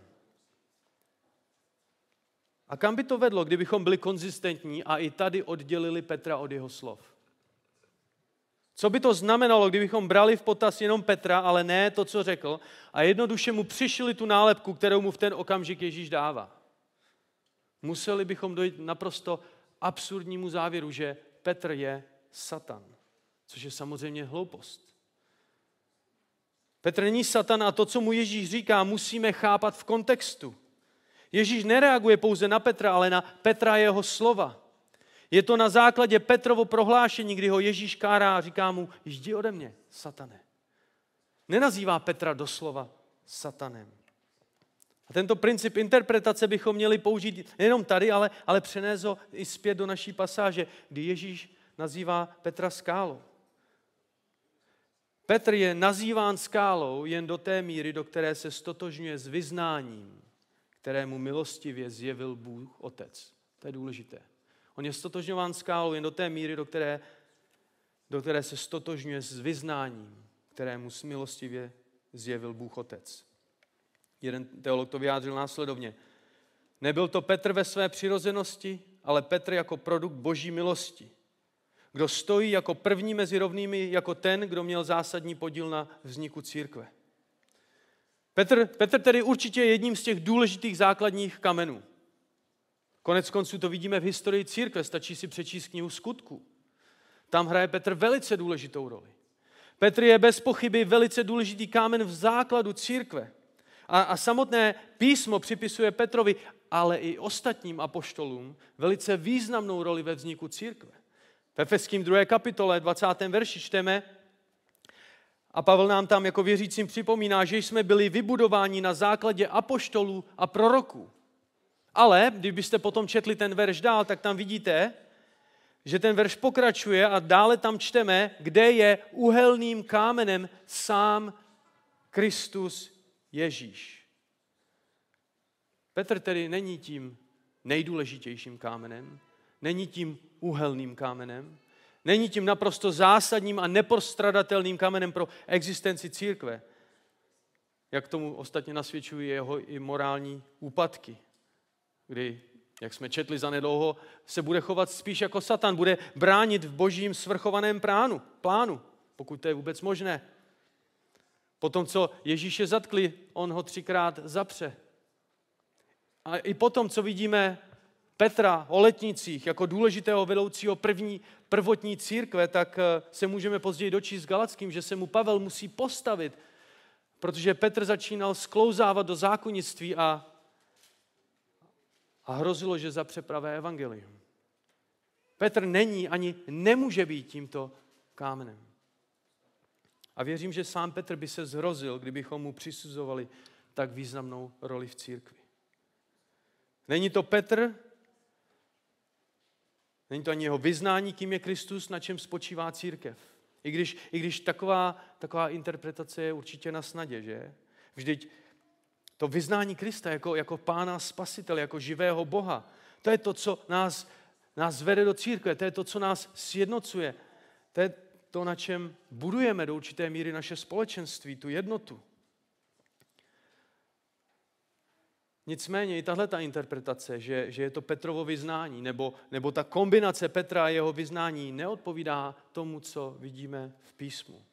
A kam by to vedlo, kdybychom byli konzistentní a i tady oddělili Petra od jeho slov? Co by to znamenalo, kdybychom brali v potaz jenom Petra, ale ne to, co řekl, a jednoduše mu přišli tu nálepku, kterou mu v ten okamžik Ježíš dává? Museli bychom dojít naprosto absurdnímu závěru, že Petr je Satan, což je samozřejmě hloupost. Petr není Satan a to, co mu Ježíš říká, musíme chápat v kontextu. Ježíš nereaguje pouze na Petra, ale na Petra jeho slova. Je to na základě Petrovo prohlášení, kdy ho Ježíš kárá a říká mu, jdi ode mě, satane. Nenazývá Petra doslova satanem. A tento princip interpretace bychom měli použít nejenom tady, ale, ale přenést ho i zpět do naší pasáže, kdy Ježíš nazývá Petra skálou. Petr je nazýván skálou jen do té míry, do které se stotožňuje s vyznáním, kterému milostivě zjevil Bůh Otec. To je důležité. On je stotožňován skálou jen do té míry, do které, do které se stotožňuje s vyznáním, kterému milostivě zjevil Bůh Otec. Jeden teolog to vyjádřil následovně. Nebyl to Petr ve své přirozenosti, ale Petr jako produkt boží milosti. Kdo stojí jako první mezi rovnými, jako ten, kdo měl zásadní podíl na vzniku církve. Petr, Petr tedy určitě je jedním z těch důležitých základních kamenů. Konec konců to vidíme v historii církve, stačí si přečíst knihu skutku. Tam hraje Petr velice důležitou roli. Petr je bez pochyby velice důležitý kámen v základu církve. A, a samotné písmo připisuje Petrovi, ale i ostatním apoštolům velice významnou roli ve vzniku církve. V Efeským 2. kapitole 20. verši čteme, a Pavel nám tam jako věřícím připomíná, že jsme byli vybudováni na základě apoštolů a proroků. Ale kdybyste potom četli ten verš dál, tak tam vidíte, že ten verš pokračuje a dále tam čteme, kde je uhelným kámenem sám Kristus Ježíš. Petr tedy není tím nejdůležitějším kámenem, není tím uhelným kámenem, není tím naprosto zásadním a nepostradatelným kamenem pro existenci církve, jak tomu ostatně nasvědčují jeho i morální úpadky, kdy, jak jsme četli za nedlouho, se bude chovat spíš jako Satan, bude bránit v božím svrchovaném plánu, plánu pokud to je vůbec možné. Potom, co Ježíše zatkli, on ho třikrát zapře. A i potom, co vidíme Petra o letnicích jako důležitého vedoucího první, prvotní církve, tak eh, se můžeme později dočíst s Galackým, že se mu Pavel musí postavit, protože Petr začínal sklouzávat do zákonnictví a, a hrozilo, že zapře pravé evangelium. Petr není ani nemůže být tímto kámenem. A věřím, že sám Petr by se zhrozil, kdybychom mu přisuzovali tak významnou roli v církvi. Není to Petr, není to ani jeho vyznání, kým je Kristus, na čem spočívá církev. I když, i když taková, taková interpretace je určitě na snadě, že? Vždyť to vyznání Krista jako, jako pána spasitel, jako živého Boha, to je to, co nás, nás vede do církve, to je to, co nás sjednocuje. To je to, na čem budujeme do určité míry naše společenství, tu jednotu. Nicméně i tahle ta interpretace, že, že je to Petrovo vyznání, nebo, nebo ta kombinace Petra a jeho vyznání neodpovídá tomu, co vidíme v písmu.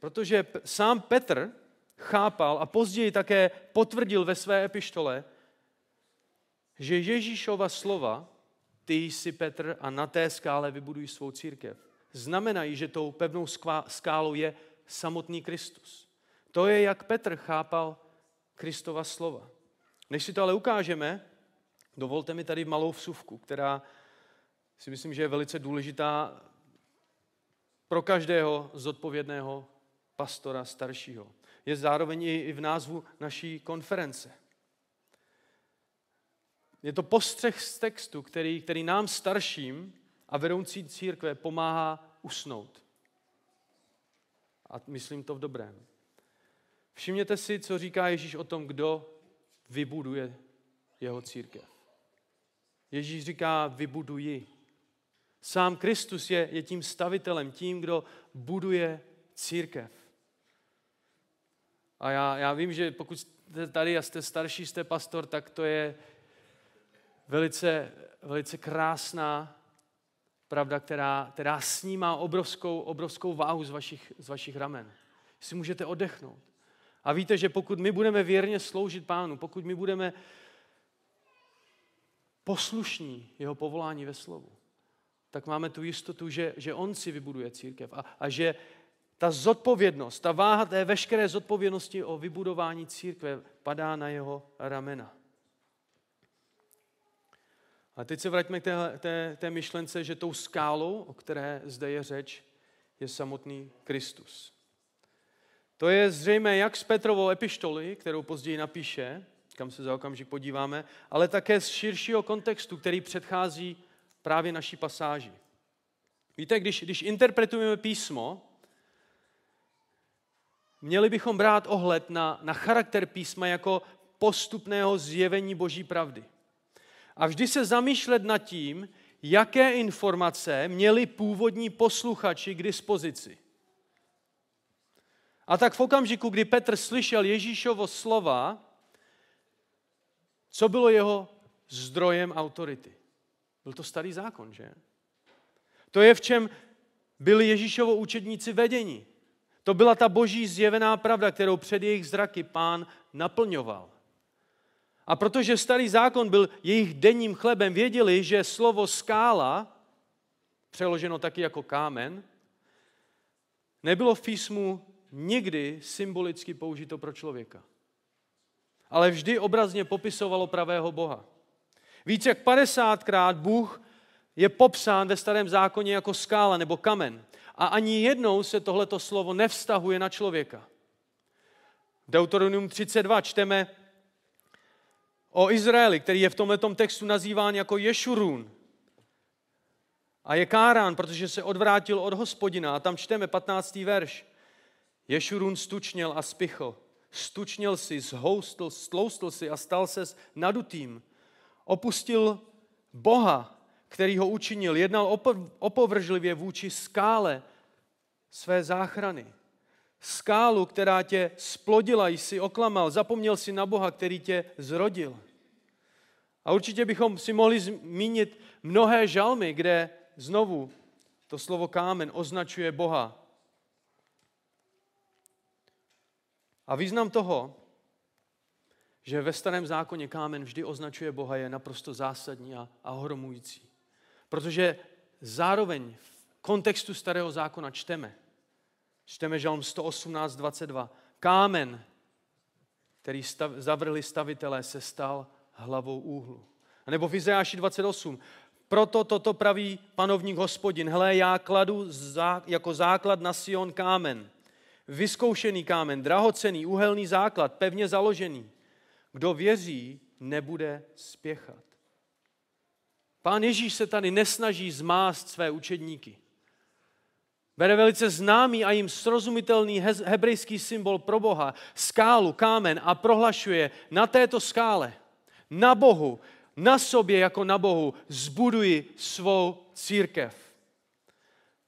Protože sám Petr chápal a později také potvrdil ve své epištole, že Ježíšova slova, ty jsi Petr a na té skále vybudují svou církev, znamenají, že tou pevnou skálou je samotný Kristus. To je, jak Petr chápal Kristova slova. Než si to ale ukážeme, dovolte mi tady malou vsuvku, která si myslím, že je velice důležitá pro každého zodpovědného pastora staršího. Je zároveň i v názvu naší konference. Je to postřeh z textu, který, který nám starším a vedoucí církve pomáhá usnout. A myslím to v dobrém. Všimněte si, co říká Ježíš o tom, kdo vybuduje jeho církev. Ježíš říká, vybuduji. Sám Kristus je, je tím stavitelem, tím, kdo buduje církev. A já, já vím, že pokud jste tady a jste starší, jste pastor, tak to je velice, velice krásná pravda, která, která snímá obrovskou, obrovskou váhu z vašich, z vašich ramen. Si můžete oddechnout. A víte, že pokud my budeme věrně sloužit Pánu, pokud my budeme poslušní jeho povolání ve slovu, tak máme tu jistotu, že, že on si vybuduje církev a, a že ta zodpovědnost, ta váha té veškeré zodpovědnosti o vybudování církve padá na jeho ramena. A teď se vraťme k té, té, té myšlence, že tou skálou, o které zde je řeč, je samotný Kristus. To je zřejmé jak z Petrovou epištoly, kterou později napíše, kam se za okamžik podíváme, ale také z širšího kontextu, který předchází právě naší pasáži. Víte, když, když interpretujeme písmo, měli bychom brát ohled na, na charakter písma jako postupného zjevení boží pravdy. A vždy se zamýšlet nad tím, jaké informace měli původní posluchači k dispozici. A tak v okamžiku, kdy Petr slyšel Ježíšovo slova, co bylo jeho zdrojem autority? Byl to starý zákon, že? To je v čem byli Ježíšovo učedníci vedení. To byla ta boží zjevená pravda, kterou před jejich zraky pán naplňoval. A protože starý zákon byl jejich denním chlebem, věděli, že slovo skála, přeloženo taky jako kámen, nebylo v písmu nikdy symbolicky použito pro člověka. Ale vždy obrazně popisovalo pravého Boha. Více jak 50krát Bůh je popsán ve starém zákoně jako skála nebo kamen. A ani jednou se tohleto slovo nevztahuje na člověka. V Deuteronomium 32 čteme o Izraeli, který je v tomto textu nazýván jako Ješurun. A je kárán, protože se odvrátil od hospodina. A tam čteme 15. verš. Ješurun stučněl a spichl. Stučněl si, zhoustl, stloustl si a stal se nadutým. Opustil Boha, který ho učinil. Jednal opovržlivě vůči skále své záchrany. Skálu, která tě splodila, jsi oklamal. Zapomněl si na Boha, který tě zrodil. A určitě bychom si mohli zmínit mnohé žalmy, kde znovu to slovo kámen označuje Boha A význam toho, že ve starém zákoně kámen vždy označuje Boha, je naprosto zásadní a, a ohromující. Protože zároveň v kontextu starého zákona čteme, čteme žalm 118, 22, kámen, který stav, zavrhli stavitelé, se stal hlavou úhlu. A nebo v Izajáši 28, proto toto praví panovník hospodin, hle, já kladu za, jako základ na Sion kámen, vyzkoušený kámen, drahocený, uhelný základ, pevně založený. Kdo věří, nebude spěchat. Pán Ježíš se tady nesnaží zmást své učedníky. Bere velice známý a jim srozumitelný hebrejský symbol pro Boha, skálu, kámen a prohlašuje na této skále, na Bohu, na sobě jako na Bohu, zbuduji svou církev.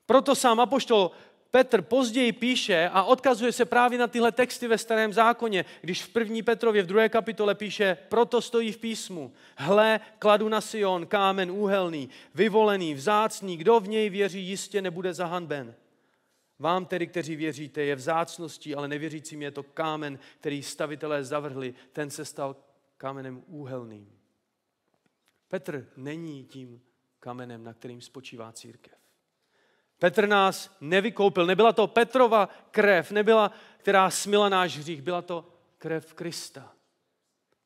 Proto sám apoštol Petr později píše a odkazuje se právě na tyhle texty ve starém zákoně, když v první Petrově v druhé kapitole píše, proto stojí v písmu, hle, kladu na Sion kámen úhelný, vyvolený, vzácný, kdo v něj věří, jistě nebude zahanben. Vám tedy, kteří věříte, je vzácností, ale nevěřícím je to kámen, který stavitelé zavrhli, ten se stal kamenem úhelným. Petr není tím kamenem, na kterým spočívá církev. Petr nás nevykoupil. Nebyla to Petrova krev, nebyla, která smila náš hřích, byla to krev Krista.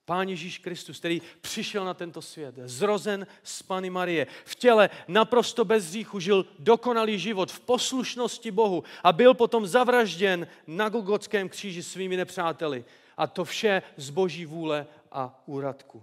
Pán Ježíš Kristus, který přišel na tento svět, zrozen z Pany Marie, v těle naprosto bez hříchu, žil dokonalý život v poslušnosti Bohu a byl potom zavražděn na Golgotském kříži svými nepřáteli. A to vše z boží vůle a úradku.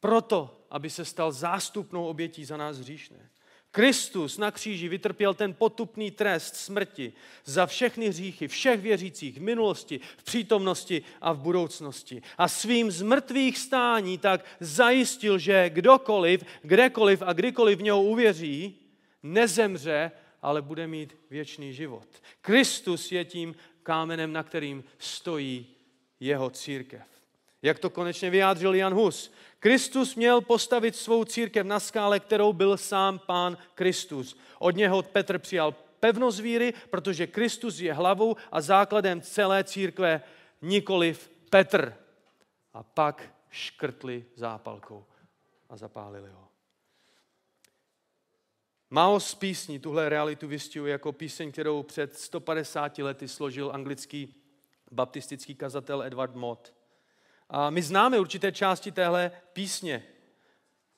Proto, aby se stal zástupnou obětí za nás hříšné. Kristus na kříži vytrpěl ten potupný trest smrti za všechny hříchy všech věřících v minulosti, v přítomnosti a v budoucnosti. A svým zmrtvých stání tak zajistil, že kdokoliv, kdekoliv a kdykoliv v něho uvěří, nezemře, ale bude mít věčný život. Kristus je tím kámenem, na kterým stojí jeho církev. Jak to konečně vyjádřil Jan Hus. Kristus měl postavit svou církev na skále, kterou byl sám pán Kristus. Od něho Petr přijal pevnost víry, protože Kristus je hlavou a základem celé církve, nikoliv Petr. A pak škrtli zápalkou a zapálili ho. Málo z písní tuhle realitu vystihuje jako píseň, kterou před 150 lety složil anglický baptistický kazatel Edward Mott. A my známe určité části téhle písně.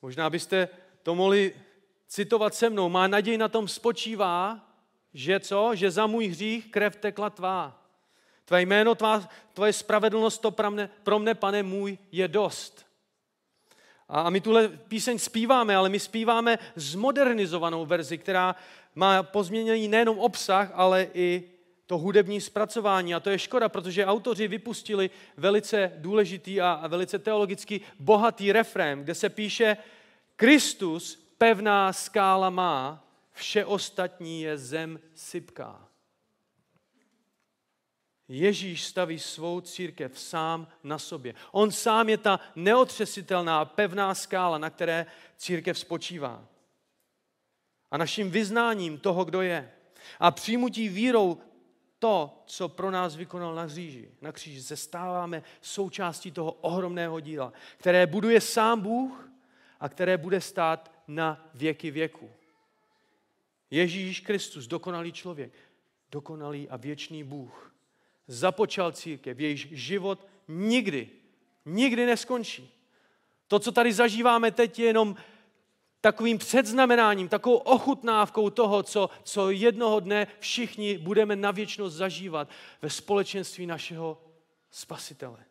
Možná byste to mohli citovat se mnou. Má naděj na tom spočívá, že co? Že za můj hřích krev tekla tvá. Tvé jméno, tvá, tvoje spravedlnost, to pro mne, pro mne, pane můj, je dost. A my tuhle píseň zpíváme, ale my zpíváme zmodernizovanou verzi, která má pozměněný nejenom obsah, ale i to hudební zpracování. A to je škoda, protože autoři vypustili velice důležitý a velice teologicky bohatý refrém, kde se píše Kristus pevná skála má, vše ostatní je zem sypká. Ježíš staví svou církev sám na sobě. On sám je ta neotřesitelná, pevná skála, na které církev spočívá. A naším vyznáním toho, kdo je, a přijmutí vírou to, co pro nás vykonal na kříži, na kříži, se stáváme součástí toho ohromného díla, které buduje sám Bůh a které bude stát na věky věku. Ježíš Kristus, dokonalý člověk, dokonalý a věčný Bůh, započal církev, jejíž život nikdy, nikdy neskončí. To, co tady zažíváme teď, je jenom takovým předznamenáním, takovou ochutnávkou toho, co, co jednoho dne všichni budeme na věčnost zažívat ve společenství našeho Spasitele.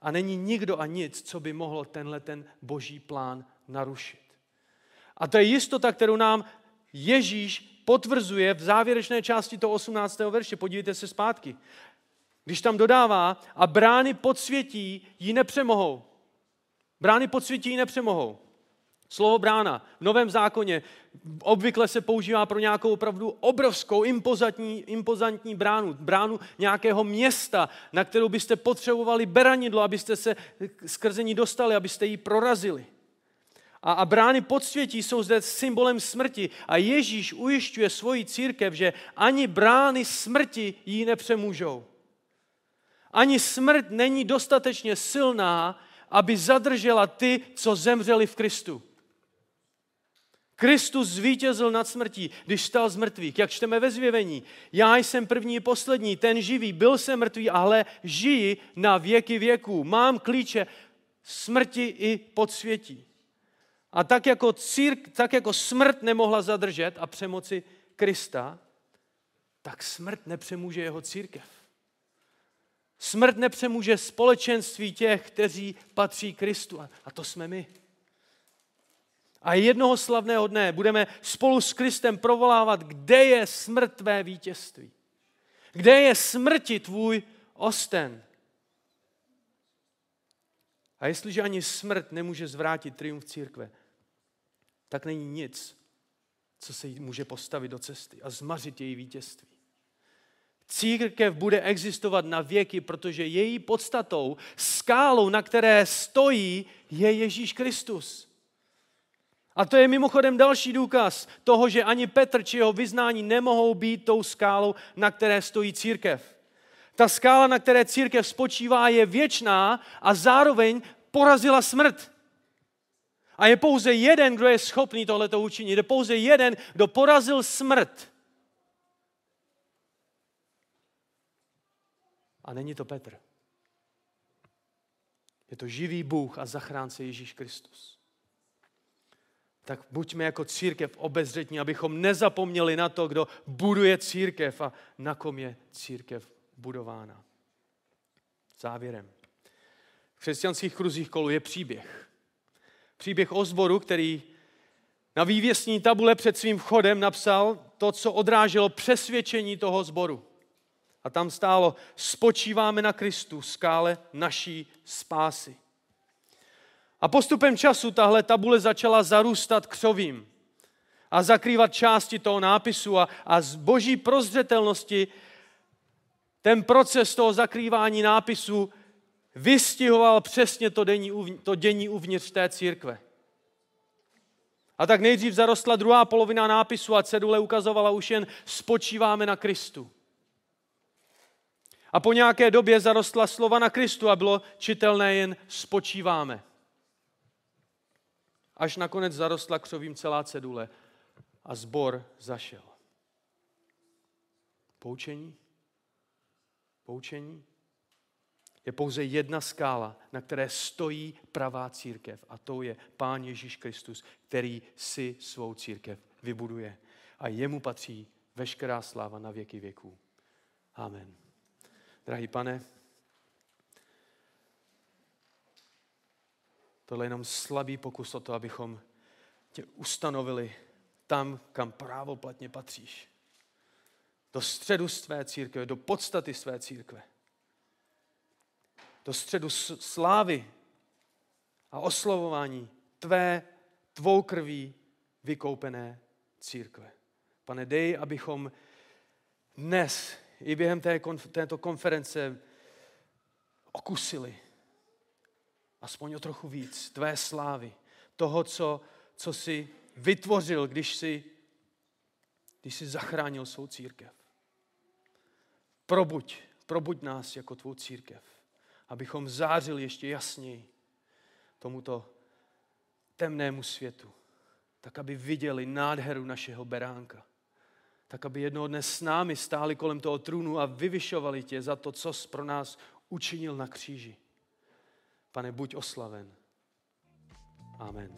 A není nikdo a nic, co by mohlo tenhle ten boží plán narušit. A to je jistota, kterou nám Ježíš potvrzuje v závěrečné části toho 18. verše. Podívejte se zpátky. Když tam dodává, a brány podsvětí ji nepřemohou. Brány podsvětí ji nepřemohou. Slovo brána v Novém zákoně obvykle se používá pro nějakou opravdu obrovskou, impozantní, impozantní bránu. Bránu nějakého města, na kterou byste potřebovali beranidlo, abyste se skrze ní dostali, abyste ji prorazili. A, a brány podsvětí jsou zde symbolem smrti. A Ježíš ujišťuje svoji církev, že ani brány smrti ji nepřemůžou. Ani smrt není dostatečně silná, aby zadržela ty, co zemřeli v Kristu. Kristus zvítězil nad smrtí, když stal z mrtvých. Jak čteme ve zvěvení. Já jsem první i poslední, ten živý. Byl jsem mrtvý, ale žiji na věky věků. Mám klíče smrti i podsvětí. A tak jako, círk, tak jako smrt nemohla zadržet a přemoci Krista, tak smrt nepřemůže jeho církev. Smrt nepřemůže společenství těch, kteří patří Kristu. A to jsme my. A jednoho slavného dne budeme spolu s Kristem provolávat, kde je smrt tvé vítězství. Kde je smrti tvůj osten. A jestliže ani smrt nemůže zvrátit triumf církve, tak není nic, co se jí může postavit do cesty a zmařit její vítězství. Církev bude existovat na věky, protože její podstatou, skálou, na které stojí, je Ježíš Kristus. A to je mimochodem další důkaz toho, že ani Petr či jeho vyznání nemohou být tou skálou, na které stojí církev. Ta skála, na které církev spočívá, je věčná a zároveň porazila smrt. A je pouze jeden, kdo je schopný tohleto učinit. Je pouze jeden, kdo porazil smrt. A není to Petr. Je to živý Bůh a zachránce Ježíš Kristus. Tak buďme jako církev obezřetní, abychom nezapomněli na to, kdo buduje církev a na kom je církev budována. Závěrem. V křesťanských kruzích kolu je příběh. Příběh o zboru, který na vývěsní tabule před svým vchodem napsal to, co odráželo přesvědčení toho zboru. A tam stálo, spočíváme na Kristu, skále naší spásy. A postupem času tahle tabule začala zarůstat křovím a zakrývat části toho nápisu a, a z boží prozřetelnosti ten proces toho zakrývání nápisu vystihoval přesně to, denní, to dění uvnitř té církve. A tak nejdřív zarostla druhá polovina nápisu a cedule ukazovala už jen spočíváme na Kristu. A po nějaké době zarostla slova na Kristu a bylo čitelné jen spočíváme. Až nakonec zarostla křovím celá cedule a zbor zašel. Poučení? Poučení? Je pouze jedna skála, na které stojí pravá církev. A to je Pán Ježíš Kristus, který si svou církev vybuduje. A jemu patří veškerá sláva na věky věků. Amen. Drahý pane, tohle je jenom slabý pokus o to, abychom tě ustanovili tam, kam právoplatně patříš. Do středu své církve, do podstaty své církve. Do středu slávy a oslovování tvé, tvou krví vykoupené církve. Pane, dej, abychom dnes i během té, této konference okusili aspoň o trochu víc tvé slávy, toho, co, co jsi vytvořil, když jsi, když jsi zachránil svou církev. Probuď, probuď nás jako tvou církev, abychom zářili ještě jasněji tomuto temnému světu, tak aby viděli nádheru našeho beránka tak aby jednoho dne s námi stáli kolem toho trůnu a vyvyšovali tě za to, co jsi pro nás učinil na kříži. Pane, buď oslaven. Amen.